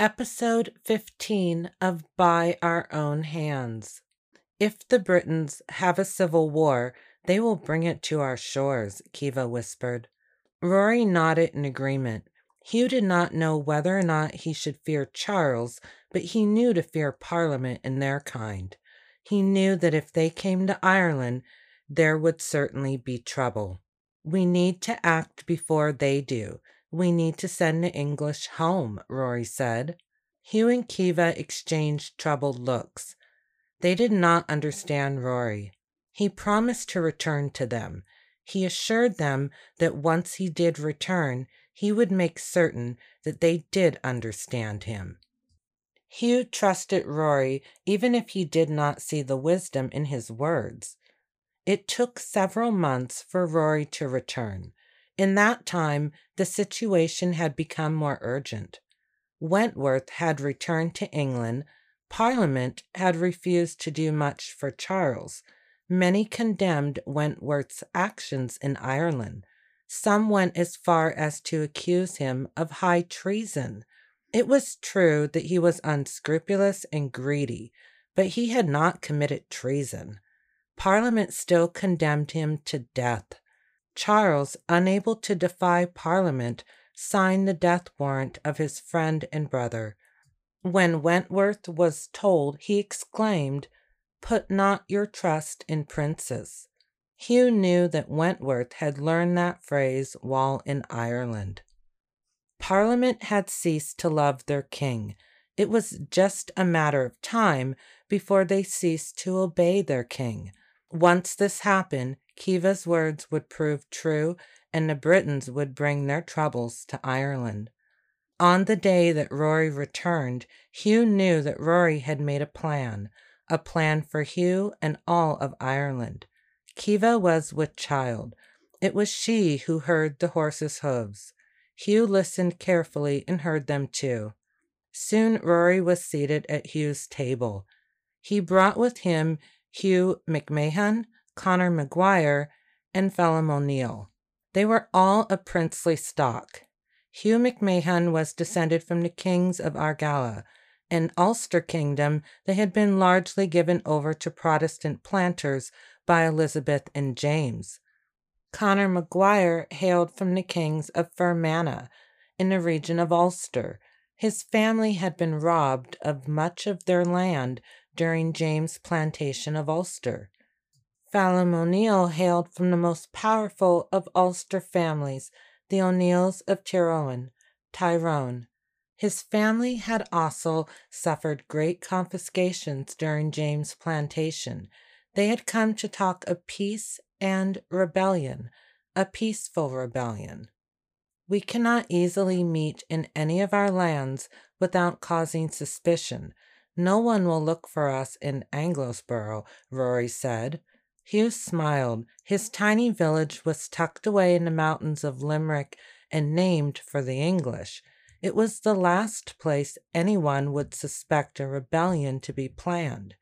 Episode 15 of By Our Own Hands. If the Britons have a civil war, they will bring it to our shores, Kiva whispered. Rory nodded in agreement. Hugh did not know whether or not he should fear Charles, but he knew to fear Parliament and their kind. He knew that if they came to Ireland, there would certainly be trouble. We need to act before they do. We need to send the English home, Rory said. Hugh and Kiva exchanged troubled looks. They did not understand Rory. He promised to return to them. He assured them that once he did return, he would make certain that they did understand him. Hugh trusted Rory even if he did not see the wisdom in his words. It took several months for Rory to return. In that time, the situation had become more urgent. Wentworth had returned to England. Parliament had refused to do much for Charles. Many condemned Wentworth's actions in Ireland. Some went as far as to accuse him of high treason. It was true that he was unscrupulous and greedy, but he had not committed treason. Parliament still condemned him to death. Charles, unable to defy Parliament, signed the death warrant of his friend and brother. When Wentworth was told, he exclaimed, Put not your trust in princes. Hugh knew that Wentworth had learned that phrase while in Ireland. Parliament had ceased to love their king. It was just a matter of time before they ceased to obey their king. Once this happened, Kiva's words would prove true, and the Britons would bring their troubles to Ireland. On the day that Rory returned, Hugh knew that Rory had made a plan, a plan for Hugh and all of Ireland. Kiva was with child. It was she who heard the horses' hoofs. Hugh listened carefully and heard them too. Soon Rory was seated at Hugh's table. He brought with him Hugh McMahon, Connor Maguire, and Phelim O'Neill. They were all of princely stock. Hugh McMahon was descended from the kings of Argala, an Ulster kingdom that had been largely given over to Protestant planters by Elizabeth and James. Connor Maguire hailed from the kings of Fermanagh in the region of Ulster. His family had been robbed of much of their land during James' plantation of Ulster. Phelim O'Neill hailed from the most powerful of Ulster families, the O'Neills of Tyrone, Tyrone. His family had also suffered great confiscations during James' plantation. They had come to talk of peace and rebellion, a peaceful rebellion. We cannot easily meet in any of our lands without causing suspicion. No one will look for us in Anglesborough, Rory said. Hugh smiled. His tiny village was tucked away in the mountains of Limerick and named for the English. It was the last place anyone would suspect a rebellion to be planned.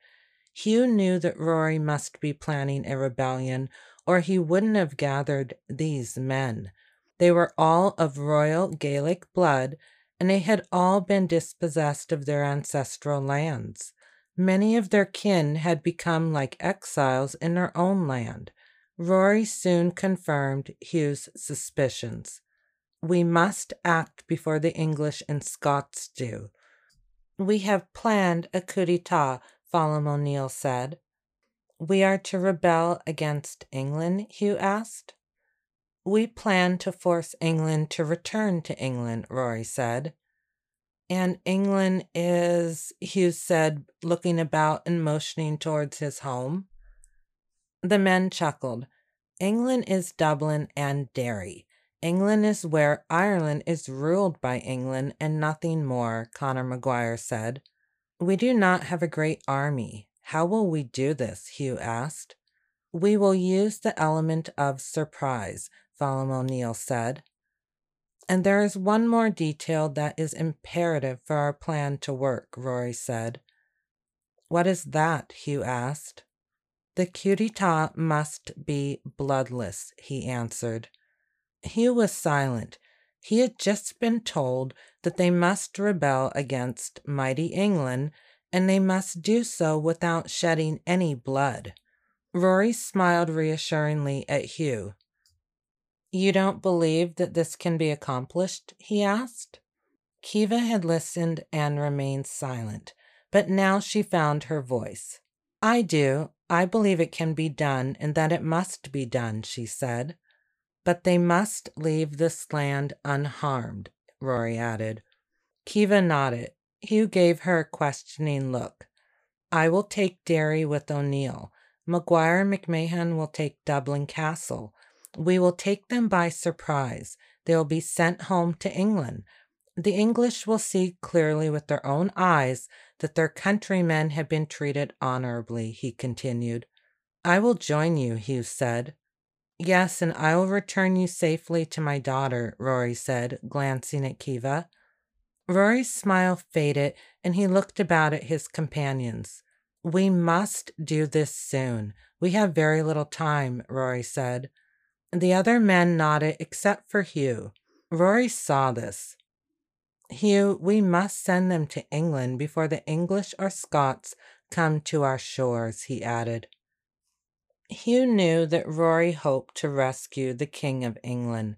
Hugh knew that Rory must be planning a rebellion, or he wouldn't have gathered these men. They were all of royal Gaelic blood, and they had all been dispossessed of their ancestral lands. Many of their kin had become like exiles in their own land. Rory soon confirmed Hugh's suspicions. We must act before the English and Scots do. We have planned a coup d'etat, Phelim O'Neill said. We are to rebel against England? Hugh asked. We plan to force England to return to England, Rory said. And England is, Hugh said, looking about and motioning towards his home. The men chuckled. England is Dublin and Derry. England is where Ireland is ruled by England and nothing more, Connor Maguire said. We do not have a great army. How will we do this? Hugh asked. We will use the element of surprise, Phelim O'Neill said. And there is one more detail that is imperative for our plan to work, Rory said. What is that? Hugh asked. The d'etat must be bloodless, he answered. Hugh was silent. He had just been told that they must rebel against mighty England, and they must do so without shedding any blood. Rory smiled reassuringly at Hugh. You don't believe that this can be accomplished? he asked. Kiva had listened and remained silent, but now she found her voice. I do. I believe it can be done and that it must be done, she said. But they must leave this land unharmed, Rory added. Kiva nodded. Hugh gave her a questioning look. I will take Derry with O'Neill. Maguire McMahon will take Dublin Castle. We will take them by surprise. They will be sent home to England. The English will see clearly with their own eyes that their countrymen have been treated honorably, he continued. I will join you, Hugh said. Yes, and I will return you safely to my daughter, Rory said, glancing at Kiva. Rory's smile faded, and he looked about at his companions. We must do this soon. We have very little time, Rory said. The other men nodded except for Hugh. Rory saw this. Hugh, we must send them to England before the English or Scots come to our shores, he added. Hugh knew that Rory hoped to rescue the King of England.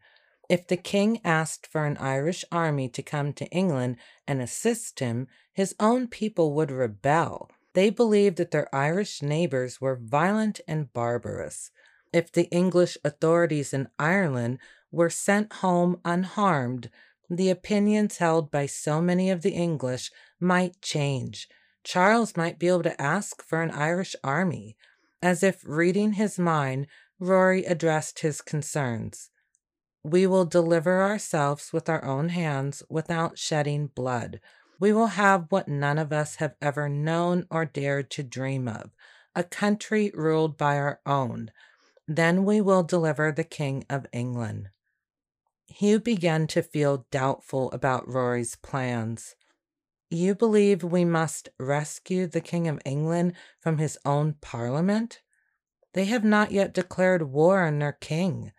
If the king asked for an Irish army to come to England and assist him, his own people would rebel. They believed that their Irish neighbors were violent and barbarous. If the English authorities in Ireland were sent home unharmed, the opinions held by so many of the English might change. Charles might be able to ask for an Irish army. As if reading his mind, Rory addressed his concerns. We will deliver ourselves with our own hands without shedding blood. We will have what none of us have ever known or dared to dream of a country ruled by our own. Then we will deliver the King of England. Hugh began to feel doubtful about Rory's plans. You believe we must rescue the King of England from his own parliament? They have not yet declared war on their king.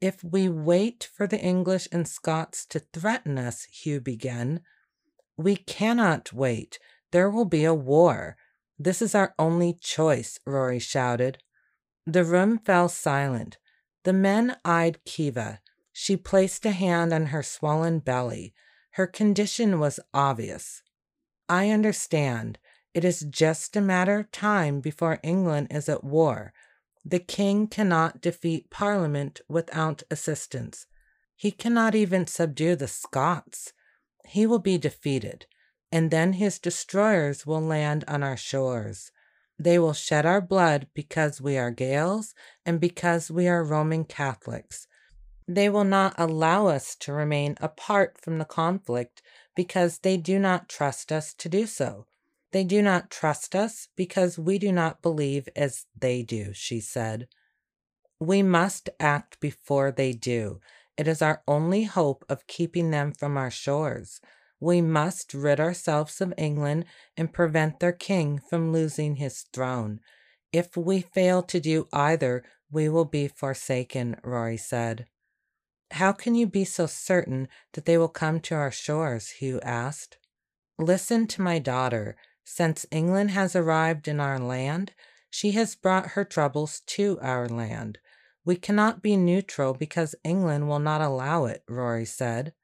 If we wait for the English and Scots to threaten us, Hugh began. We cannot wait. There will be a war. This is our only choice, Rory shouted. The room fell silent. The men eyed Kiva. She placed a hand on her swollen belly. Her condition was obvious. I understand. It is just a matter of time before England is at war. The king cannot defeat Parliament without assistance. He cannot even subdue the Scots. He will be defeated, and then his destroyers will land on our shores. They will shed our blood because we are Gaels and because we are Roman Catholics. They will not allow us to remain apart from the conflict because they do not trust us to do so. They do not trust us because we do not believe as they do, she said. We must act before they do. It is our only hope of keeping them from our shores. We must rid ourselves of England and prevent their king from losing his throne. If we fail to do either, we will be forsaken, Rory said. How can you be so certain that they will come to our shores? Hugh asked. Listen to my daughter. Since England has arrived in our land, she has brought her troubles to our land. We cannot be neutral because England will not allow it, Rory said.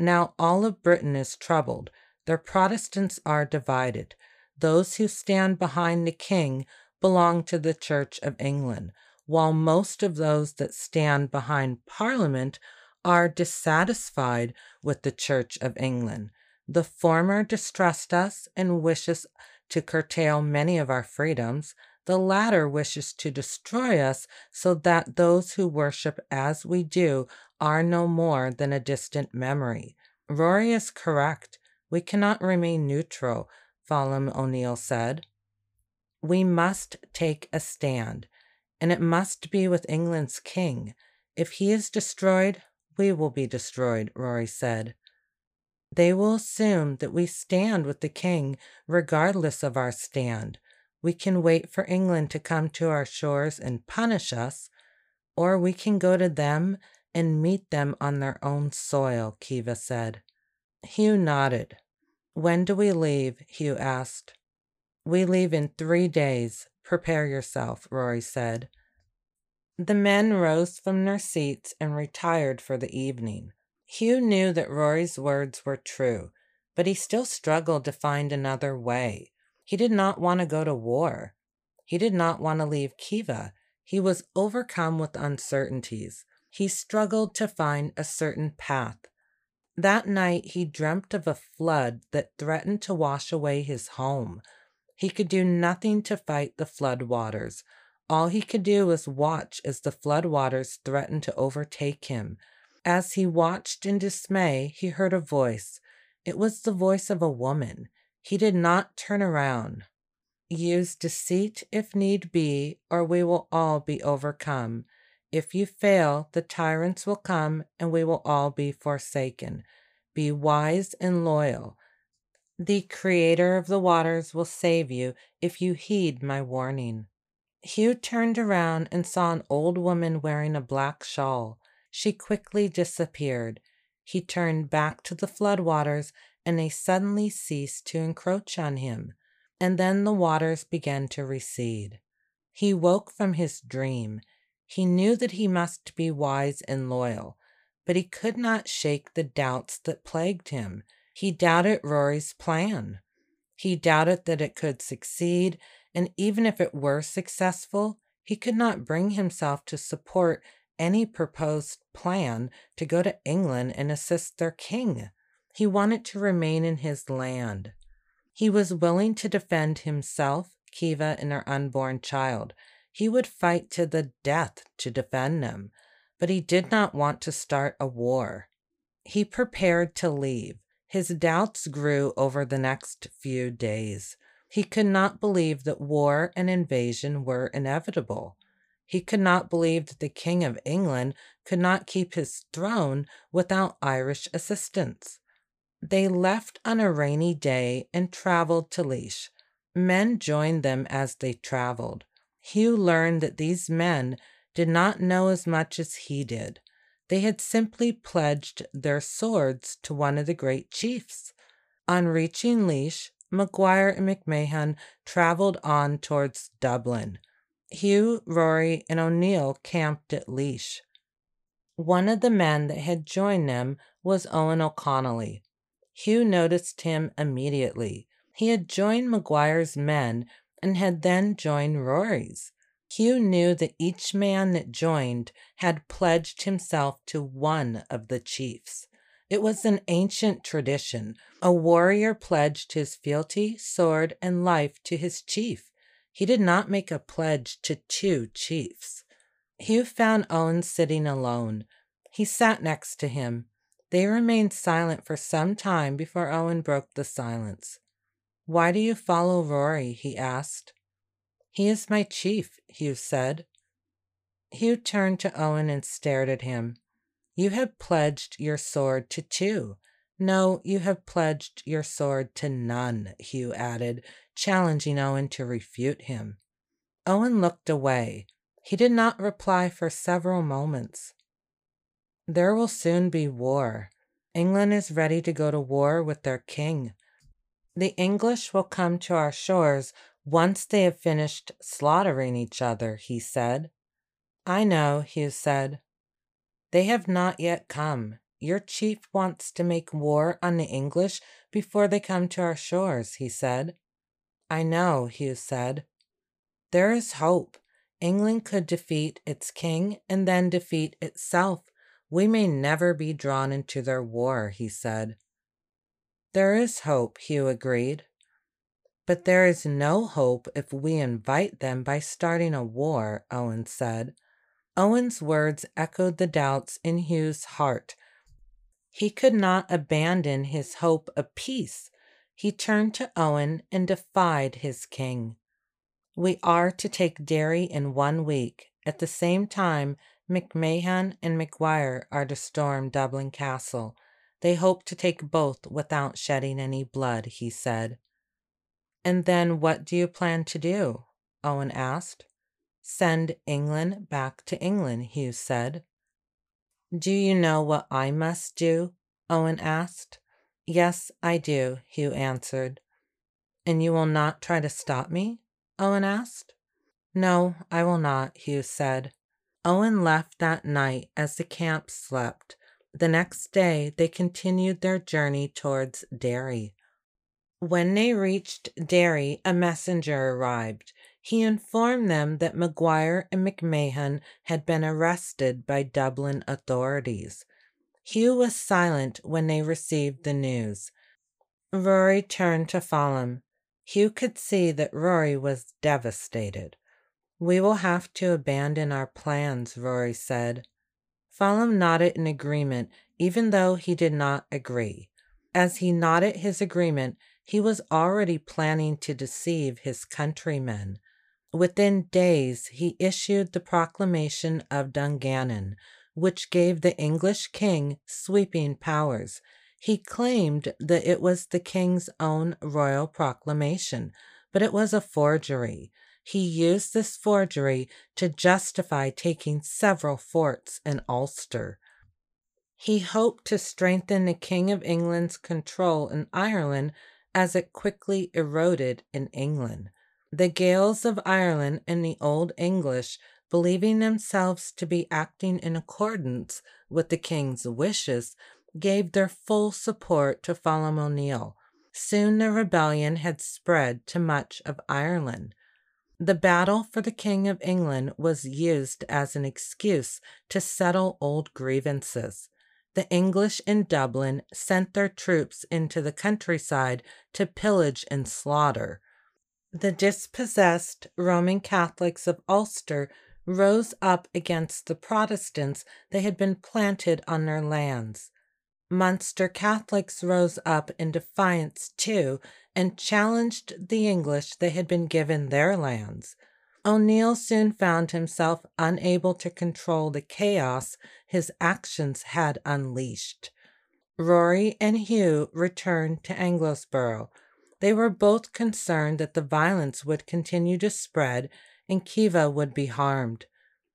Now all of Britain is troubled. Their Protestants are divided. Those who stand behind the king belong to the Church of England, while most of those that stand behind Parliament are dissatisfied with the Church of England. The former distrust us and wishes to curtail many of our freedoms. The latter wishes to destroy us so that those who worship as we do are no more than a distant memory. Rory is correct. We cannot remain neutral, Phelim O'Neill said. We must take a stand and it must be with England's king. If he is destroyed, we will be destroyed, Rory said. They will assume that we stand with the king regardless of our stand. We can wait for England to come to our shores and punish us, or we can go to them and meet them on their own soil, Kiva said. Hugh nodded. When do we leave? Hugh asked. We leave in three days. Prepare yourself, Rory said. The men rose from their seats and retired for the evening. Hugh knew that Rory's words were true, but he still struggled to find another way. He did not want to go to war. He did not want to leave Kiva. He was overcome with uncertainties. He struggled to find a certain path. That night he dreamt of a flood that threatened to wash away his home. He could do nothing to fight the flood waters. All he could do was watch as the flood waters threatened to overtake him. As he watched in dismay, he heard a voice. It was the voice of a woman. He did not turn around. Use deceit if need be, or we will all be overcome. If you fail, the tyrants will come and we will all be forsaken. Be wise and loyal. The Creator of the waters will save you if you heed my warning. Hugh turned around and saw an old woman wearing a black shawl. She quickly disappeared. He turned back to the floodwaters, and they suddenly ceased to encroach on him. And then the waters began to recede. He woke from his dream. He knew that he must be wise and loyal, but he could not shake the doubts that plagued him. He doubted Rory's plan. He doubted that it could succeed and even if it were successful, he could not bring himself to support any proposed plan to go to England and assist their king. He wanted to remain in his land. He was willing to defend himself, Kiva, and her unborn child. He would fight to the death to defend them, but he did not want to start a war. He prepared to leave. His doubts grew over the next few days. He could not believe that war and invasion were inevitable. He could not believe that the King of England could not keep his throne without Irish assistance. They left on a rainy day and traveled to Laois. Men joined them as they traveled. Hugh learned that these men did not know as much as he did. They had simply pledged their swords to one of the great chiefs. On reaching Laois, Maguire and McMahon traveled on towards Dublin. Hugh, Rory, and O'Neill camped at Laois. One of the men that had joined them was Owen O'Connolly. Hugh noticed him immediately. He had joined Maguire's men and had then joined Rory's. Hugh knew that each man that joined had pledged himself to one of the chiefs. It was an ancient tradition. A warrior pledged his fealty, sword, and life to his chief. He did not make a pledge to two chiefs. Hugh found Owen sitting alone. He sat next to him. They remained silent for some time before Owen broke the silence. Why do you follow Rory? he asked. He is my chief, Hugh said. Hugh turned to Owen and stared at him. You have pledged your sword to two. No, you have pledged your sword to none, Hugh added, challenging Owen to refute him. Owen looked away. He did not reply for several moments. There will soon be war. England is ready to go to war with their king. The English will come to our shores once they have finished slaughtering each other, he said. I know, Hugh said. They have not yet come. Your chief wants to make war on the English before they come to our shores, he said. I know, Hugh said. There is hope. England could defeat its king and then defeat itself. We may never be drawn into their war, he said. There is hope, Hugh agreed. But there is no hope if we invite them by starting a war, Owen said. Owen's words echoed the doubts in Hugh's heart. He could not abandon his hope of peace. He turned to Owen and defied his king. We are to take Derry in one week. At the same time, McMahon and Maguire are to storm Dublin Castle. They hope to take both without shedding any blood, he said. And then what do you plan to do? Owen asked. Send England back to England, Hugh said. Do you know what I must do? Owen asked. Yes, I do, Hugh answered. And you will not try to stop me? Owen asked. No, I will not, Hugh said. Owen left that night as the camp slept. The next day, they continued their journey towards Derry. When they reached Derry, a messenger arrived. He informed them that Maguire and McMahon had been arrested by Dublin authorities. Hugh was silent when they received the news. Rory turned to Phelim. Hugh could see that Rory was devastated. We will have to abandon our plans, Rory said. Phelim nodded in agreement, even though he did not agree. As he nodded his agreement, he was already planning to deceive his countrymen. Within days, he issued the proclamation of Dungannon, which gave the English king sweeping powers. He claimed that it was the king's own royal proclamation, but it was a forgery. He used this forgery to justify taking several forts in Ulster. He hoped to strengthen the King of England's control in Ireland as it quickly eroded in England. The Gaels of Ireland and the Old English, believing themselves to be acting in accordance with the king's wishes, gave their full support to Phelim O'Neill. Soon the rebellion had spread to much of Ireland. The battle for the King of England was used as an excuse to settle old grievances the English in Dublin sent their troops into the countryside to pillage and slaughter. The dispossessed Roman Catholics of Ulster rose up against the Protestants that had been planted on their lands. Munster Catholics rose up in defiance too and challenged the English that had been given their lands. O'Neill soon found himself unable to control the chaos his actions had unleashed. Rory and Hugh returned to Anglesborough. They were both concerned that the violence would continue to spread and Kiva would be harmed.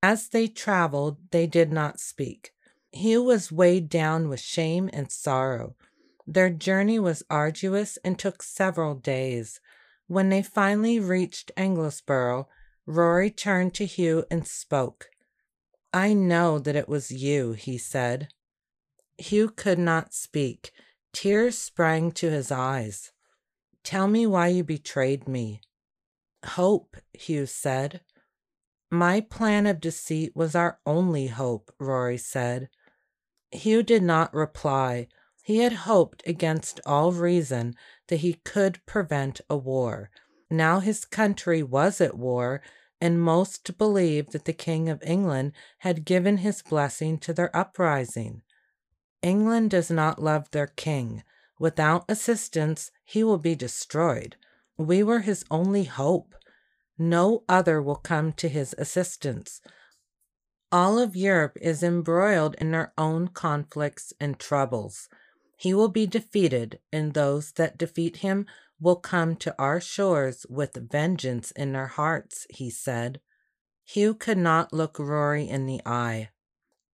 As they traveled, they did not speak. Hugh was weighed down with shame and sorrow. Their journey was arduous and took several days. When they finally reached Anglesborough, Rory turned to Hugh and spoke. I know that it was you, he said. Hugh could not speak. Tears sprang to his eyes. Tell me why you betrayed me. Hope, Hugh said. My plan of deceit was our only hope, Rory said. Hugh did not reply. He had hoped against all reason that he could prevent a war. Now his country was at war, and most believed that the King of England had given his blessing to their uprising. England does not love their king. Without assistance, he will be destroyed. We were his only hope. No other will come to his assistance. All of Europe is embroiled in her own conflicts and troubles. He will be defeated, and those that defeat him will come to our shores with vengeance in their hearts, he said. Hugh could not look Rory in the eye.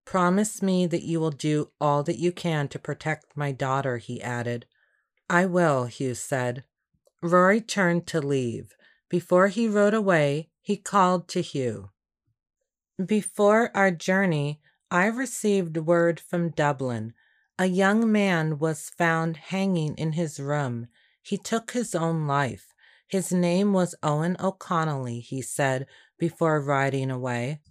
Promise me that you will do all that you can to protect my daughter, he added. I will, Hugh said. Rory turned to leave. Before he rode away, he called to Hugh. Before our journey, I received word from Dublin. A young man was found hanging in his room. He took his own life. His name was Owen O'Connolly, he said before riding away.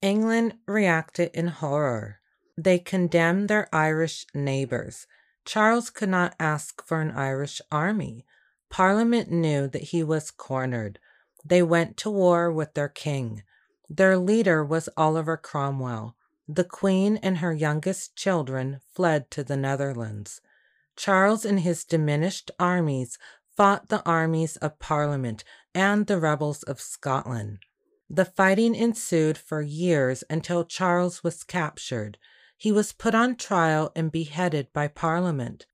England reacted in horror. They condemned their Irish neighbors. Charles could not ask for an Irish army. Parliament knew that he was cornered. They went to war with their king. Their leader was Oliver Cromwell. The queen and her youngest children fled to the Netherlands. Charles and his diminished armies fought the armies of Parliament and the rebels of Scotland. The fighting ensued for years until Charles was captured. He was put on trial and beheaded by Parliament.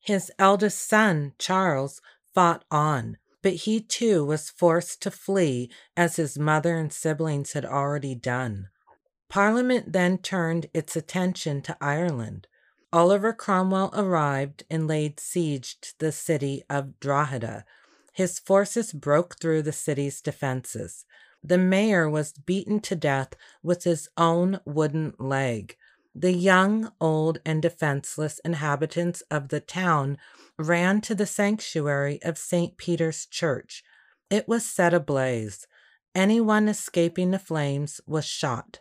His eldest son, Charles, fought on, but he too was forced to flee as his mother and siblings had already done. Parliament then turned its attention to Ireland. Oliver Cromwell arrived and laid siege to the city of Drogheda. His forces broke through the city's defenses. The mayor was beaten to death with his own wooden leg. The young, old, and defenseless inhabitants of the town ran to the sanctuary of St. Peter's Church. It was set ablaze. Anyone escaping the flames was shot.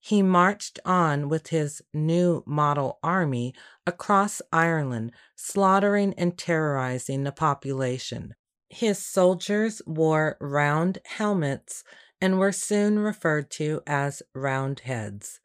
He marched on with his new model army across Ireland, slaughtering and terrorizing the population. His soldiers wore round helmets and were soon referred to as Roundheads.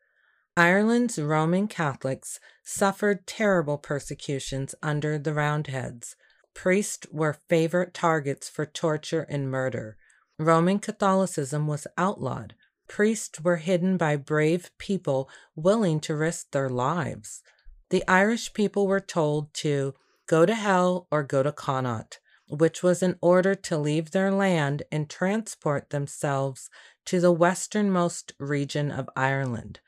Ireland's Roman Catholics suffered terrible persecutions under the Roundheads. Priests were favorite targets for torture and murder. Roman Catholicism was outlawed. Priests were hidden by brave people willing to risk their lives. The Irish people were told to go to hell or go to Connaught, which was an order to leave their land and transport themselves to the westernmost region of Ireland.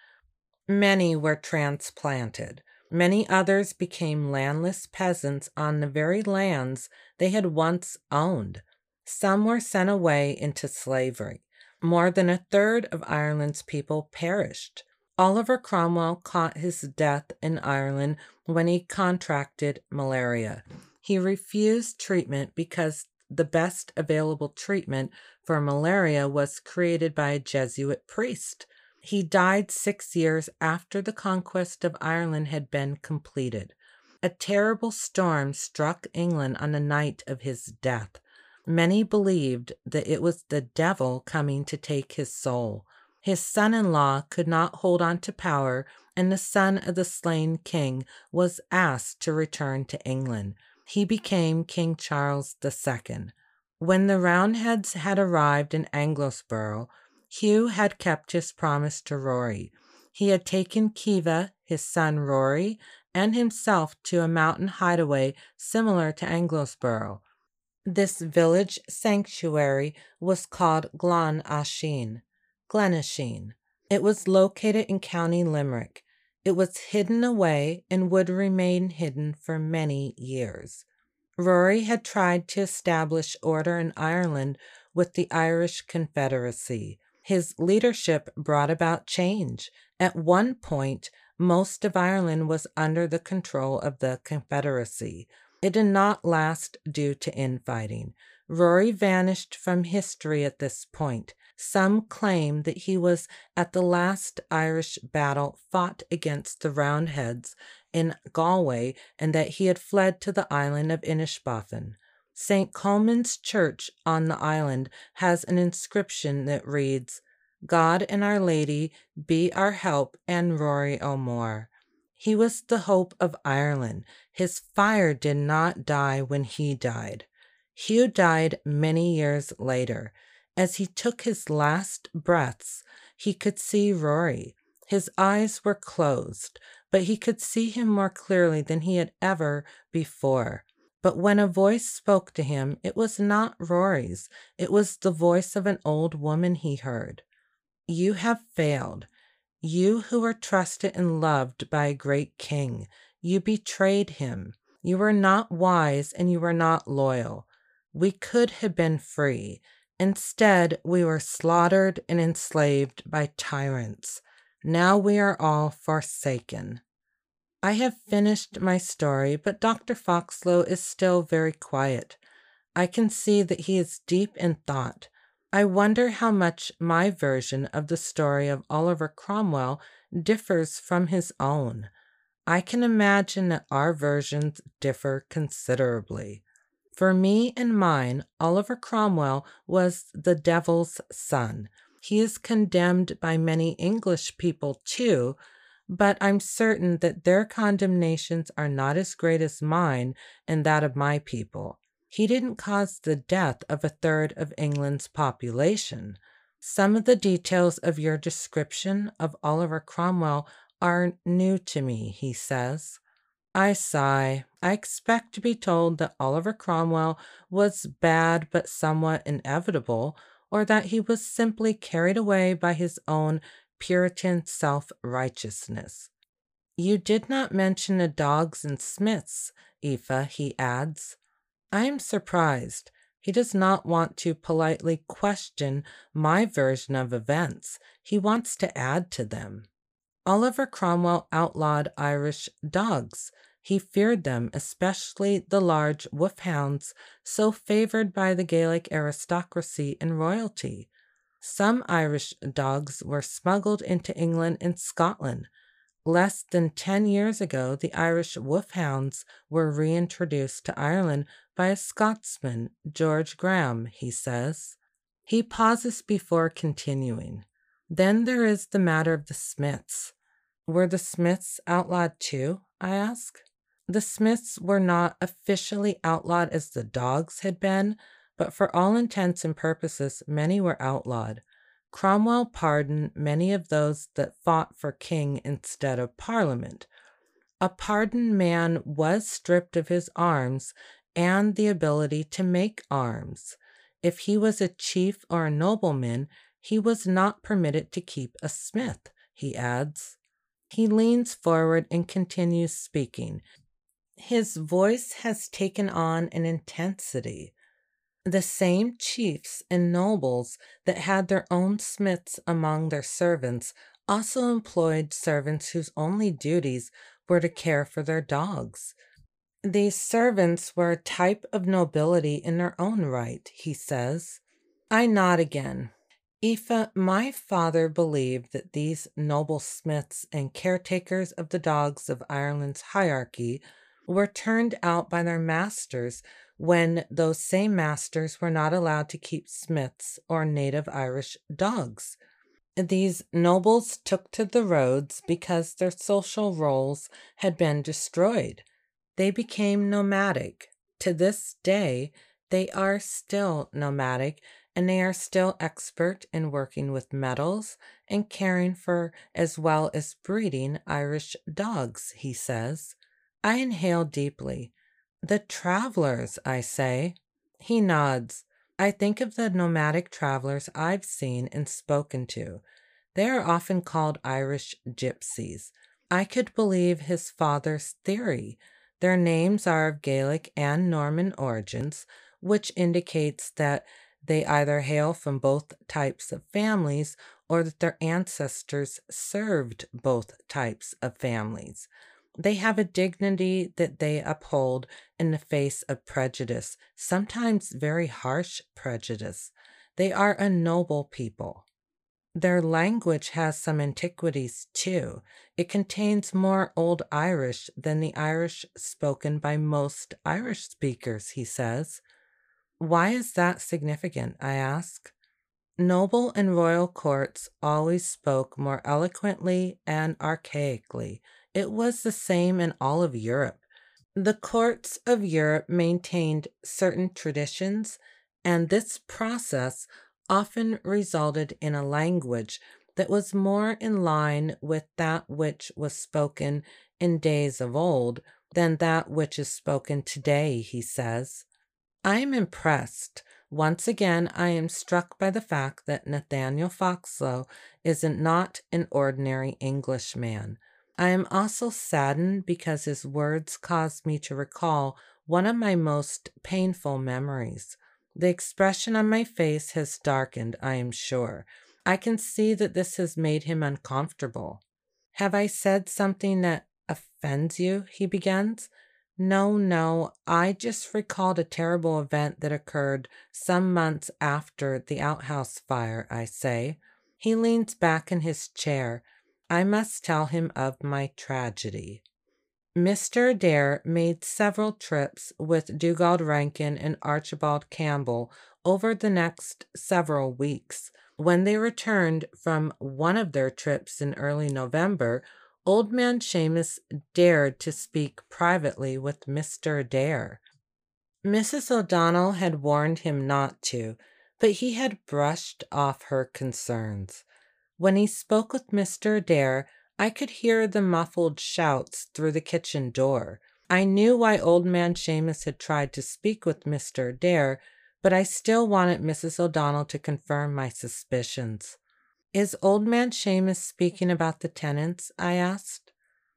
Many were transplanted. Many others became landless peasants on the very lands they had once owned. Some were sent away into slavery. More than a third of Ireland's people perished. Oliver Cromwell caught his death in Ireland when he contracted malaria. He refused treatment because the best available treatment for malaria was created by a Jesuit priest. He died six years after the conquest of Ireland had been completed. A terrible storm struck England on the night of his death. Many believed that it was the devil coming to take his soul. His son in law could not hold on to power, and the son of the slain king was asked to return to England. He became King Charles II. When the Roundheads had arrived in Anglesborough, Hugh had kept his promise to Rory. He had taken Kiva, his son Rory, and himself to a mountain hideaway similar to Anglesborough. This village sanctuary was called Glan Ashin, Glenasheen. It was located in County Limerick. It was hidden away and would remain hidden for many years. Rory had tried to establish order in Ireland with the Irish Confederacy. His leadership brought about change. At one point, most of Ireland was under the control of the Confederacy. It did not last due to infighting. Rory vanished from history at this point. Some claim that he was at the last Irish battle fought against the Roundheads in Galway and that he had fled to the island of Inishbofin. St. Colman's Church on the island has an inscription that reads, God and Our Lady be our help and Rory O'More. He was the hope of Ireland. His fire did not die when he died. Hugh died many years later. As he took his last breaths, he could see Rory. His eyes were closed, but he could see him more clearly than he had ever before. But when a voice spoke to him, it was not Rory's. It was the voice of an old woman he heard. You have failed. You who were trusted and loved by a great king, you betrayed him. You were not wise and you were not loyal. We could have been free. Instead, we were slaughtered and enslaved by tyrants. Now we are all forsaken. I have finished my story, but Dr. Foxlowe is still very quiet. I can see that he is deep in thought. I wonder how much my version of the story of Oliver Cromwell differs from his own. I can imagine that our versions differ considerably. For me and mine, Oliver Cromwell was the devil's son. He is condemned by many English people too, but I'm certain that their condemnations are not as great as mine and that of my people. He didn't cause the death of a third of England's population. Some of the details of your description of Oliver Cromwell are new to me, he says. I sigh. I expect to be told that Oliver Cromwell was bad but somewhat inevitable, or that he was simply carried away by his own Puritan self righteousness. You did not mention the dogs and smiths, Aoife, he adds. I am surprised. He does not want to politely question my version of events. He wants to add to them. Oliver Cromwell outlawed Irish dogs. He feared them, especially the large wolfhounds so favored by the Gaelic aristocracy and royalty. Some Irish dogs were smuggled into England and Scotland. Less than 10 years ago, the Irish wolfhounds were reintroduced to Ireland by a Scotsman, George Graham, he says. He pauses before continuing. Then there is the matter of the Smiths. Were the Smiths outlawed too? I ask. The Smiths were not officially outlawed as the dogs had been, but for all intents and purposes, many were outlawed. Cromwell pardoned many of those that fought for king instead of parliament. A pardoned man was stripped of his arms and the ability to make arms. If he was a chief or a nobleman, he was not permitted to keep a smith, he adds. He leans forward and continues speaking. His voice has taken on an intensity. The same chiefs and nobles that had their own smiths among their servants also employed servants whose only duties were to care for their dogs. These servants were a type of nobility in their own right, he says. I nod again. Aoife, uh, my father believed that these noble smiths and caretakers of the dogs of Ireland's hierarchy were turned out by their masters when those same masters were not allowed to keep smiths or native Irish dogs. These nobles took to the roads because their social roles had been destroyed. They became nomadic. To this day, they are still nomadic and they are still expert in working with metals and caring for as well as breeding Irish dogs, he says. I inhale deeply. The travelers, I say. He nods. I think of the nomadic travelers I've seen and spoken to. They are often called Irish gypsies. I could believe his father's theory. Their names are of Gaelic and Norman origins, which indicates that they either hail from both types of families or that their ancestors served both types of families. They have a dignity that they uphold in the face of prejudice, sometimes very harsh prejudice. They are a noble people. Their language has some antiquities too. It contains more Old Irish than the Irish spoken by most Irish speakers, he says. Why is that significant? I ask. Noble and royal courts always spoke more eloquently and archaically it was the same in all of Europe. The courts of Europe maintained certain traditions, and this process often resulted in a language that was more in line with that which was spoken in days of old than that which is spoken today, he says. I am impressed. Once again, I am struck by the fact that Nathaniel Foxlowe is not an ordinary Englishman. I am also saddened because his words caused me to recall one of my most painful memories. The expression on my face has darkened, I am sure. I can see that this has made him uncomfortable. Have I said something that offends you? He begins. No, no, I just recalled a terrible event that occurred some months after the outhouse fire, I say. He leans back in his chair. I must tell him of my tragedy. Mr. Adair made several trips with Dugald Rankin and Archibald Campbell over the next several weeks. When they returned from one of their trips in early November, old man Seamus dared to speak privately with Mr. Adair. Mrs. O'Donnell had warned him not to, but he had brushed off her concerns. When he spoke with Mr. Adair, I could hear the muffled shouts through the kitchen door. I knew why old man Seamus had tried to speak with Mr. Adair, but I still wanted Mrs. O'Donnell to confirm my suspicions. Is old man Seamus speaking about the tenants? I asked.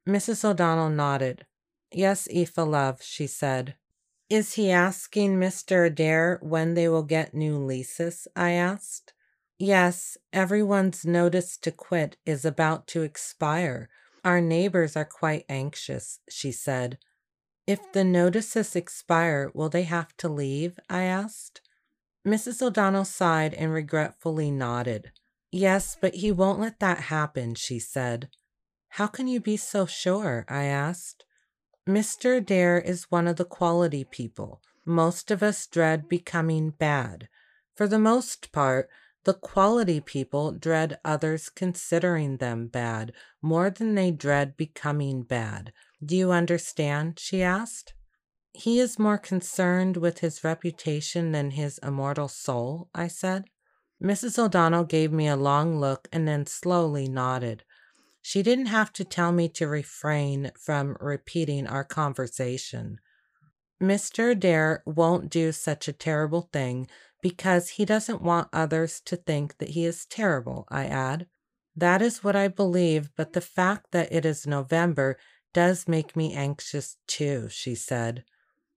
Mrs. O'Donnell nodded. Yes, Aoife, love, she said. Is he asking Mr. Adair when they will get new leases? I asked. Yes, everyone's notice to quit is about to expire. Our neighbors are quite anxious, she said. If the notices expire, will they have to leave? I asked. Mrs. O'Donnell sighed and regretfully nodded. Yes, but he won't let that happen, she said. How can you be so sure? I asked. Mr. Adair is one of the quality people. Most of us dread becoming bad. For the most part, the quality people dread others considering them bad more than they dread becoming bad. Do you understand? she asked. He is more concerned with his reputation than his immortal soul, I said. Mrs. O'Donnell gave me a long look and then slowly nodded. She didn't have to tell me to refrain from repeating our conversation. Mr. Adair won't do such a terrible thing because he doesn't want others to think that he is terrible, I add. That is what I believe, but the fact that it is November does make me anxious too, she said.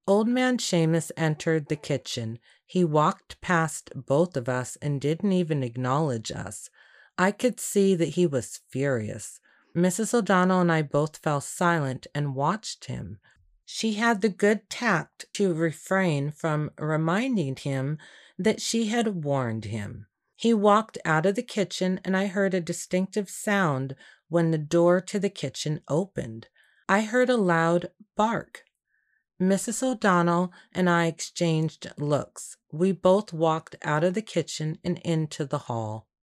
Old man Seamus entered the kitchen. He walked past both of us and didn't even acknowledge us. I could see that he was furious. Mrs. O'Donnell and I both fell silent and watched him. She had the good tact to refrain from reminding him that she had warned him. He walked out of the kitchen, and I heard a distinctive sound when the door to the kitchen opened. I heard a loud bark. Mrs. O'Donnell and I exchanged looks. We both walked out of the kitchen and into the hall.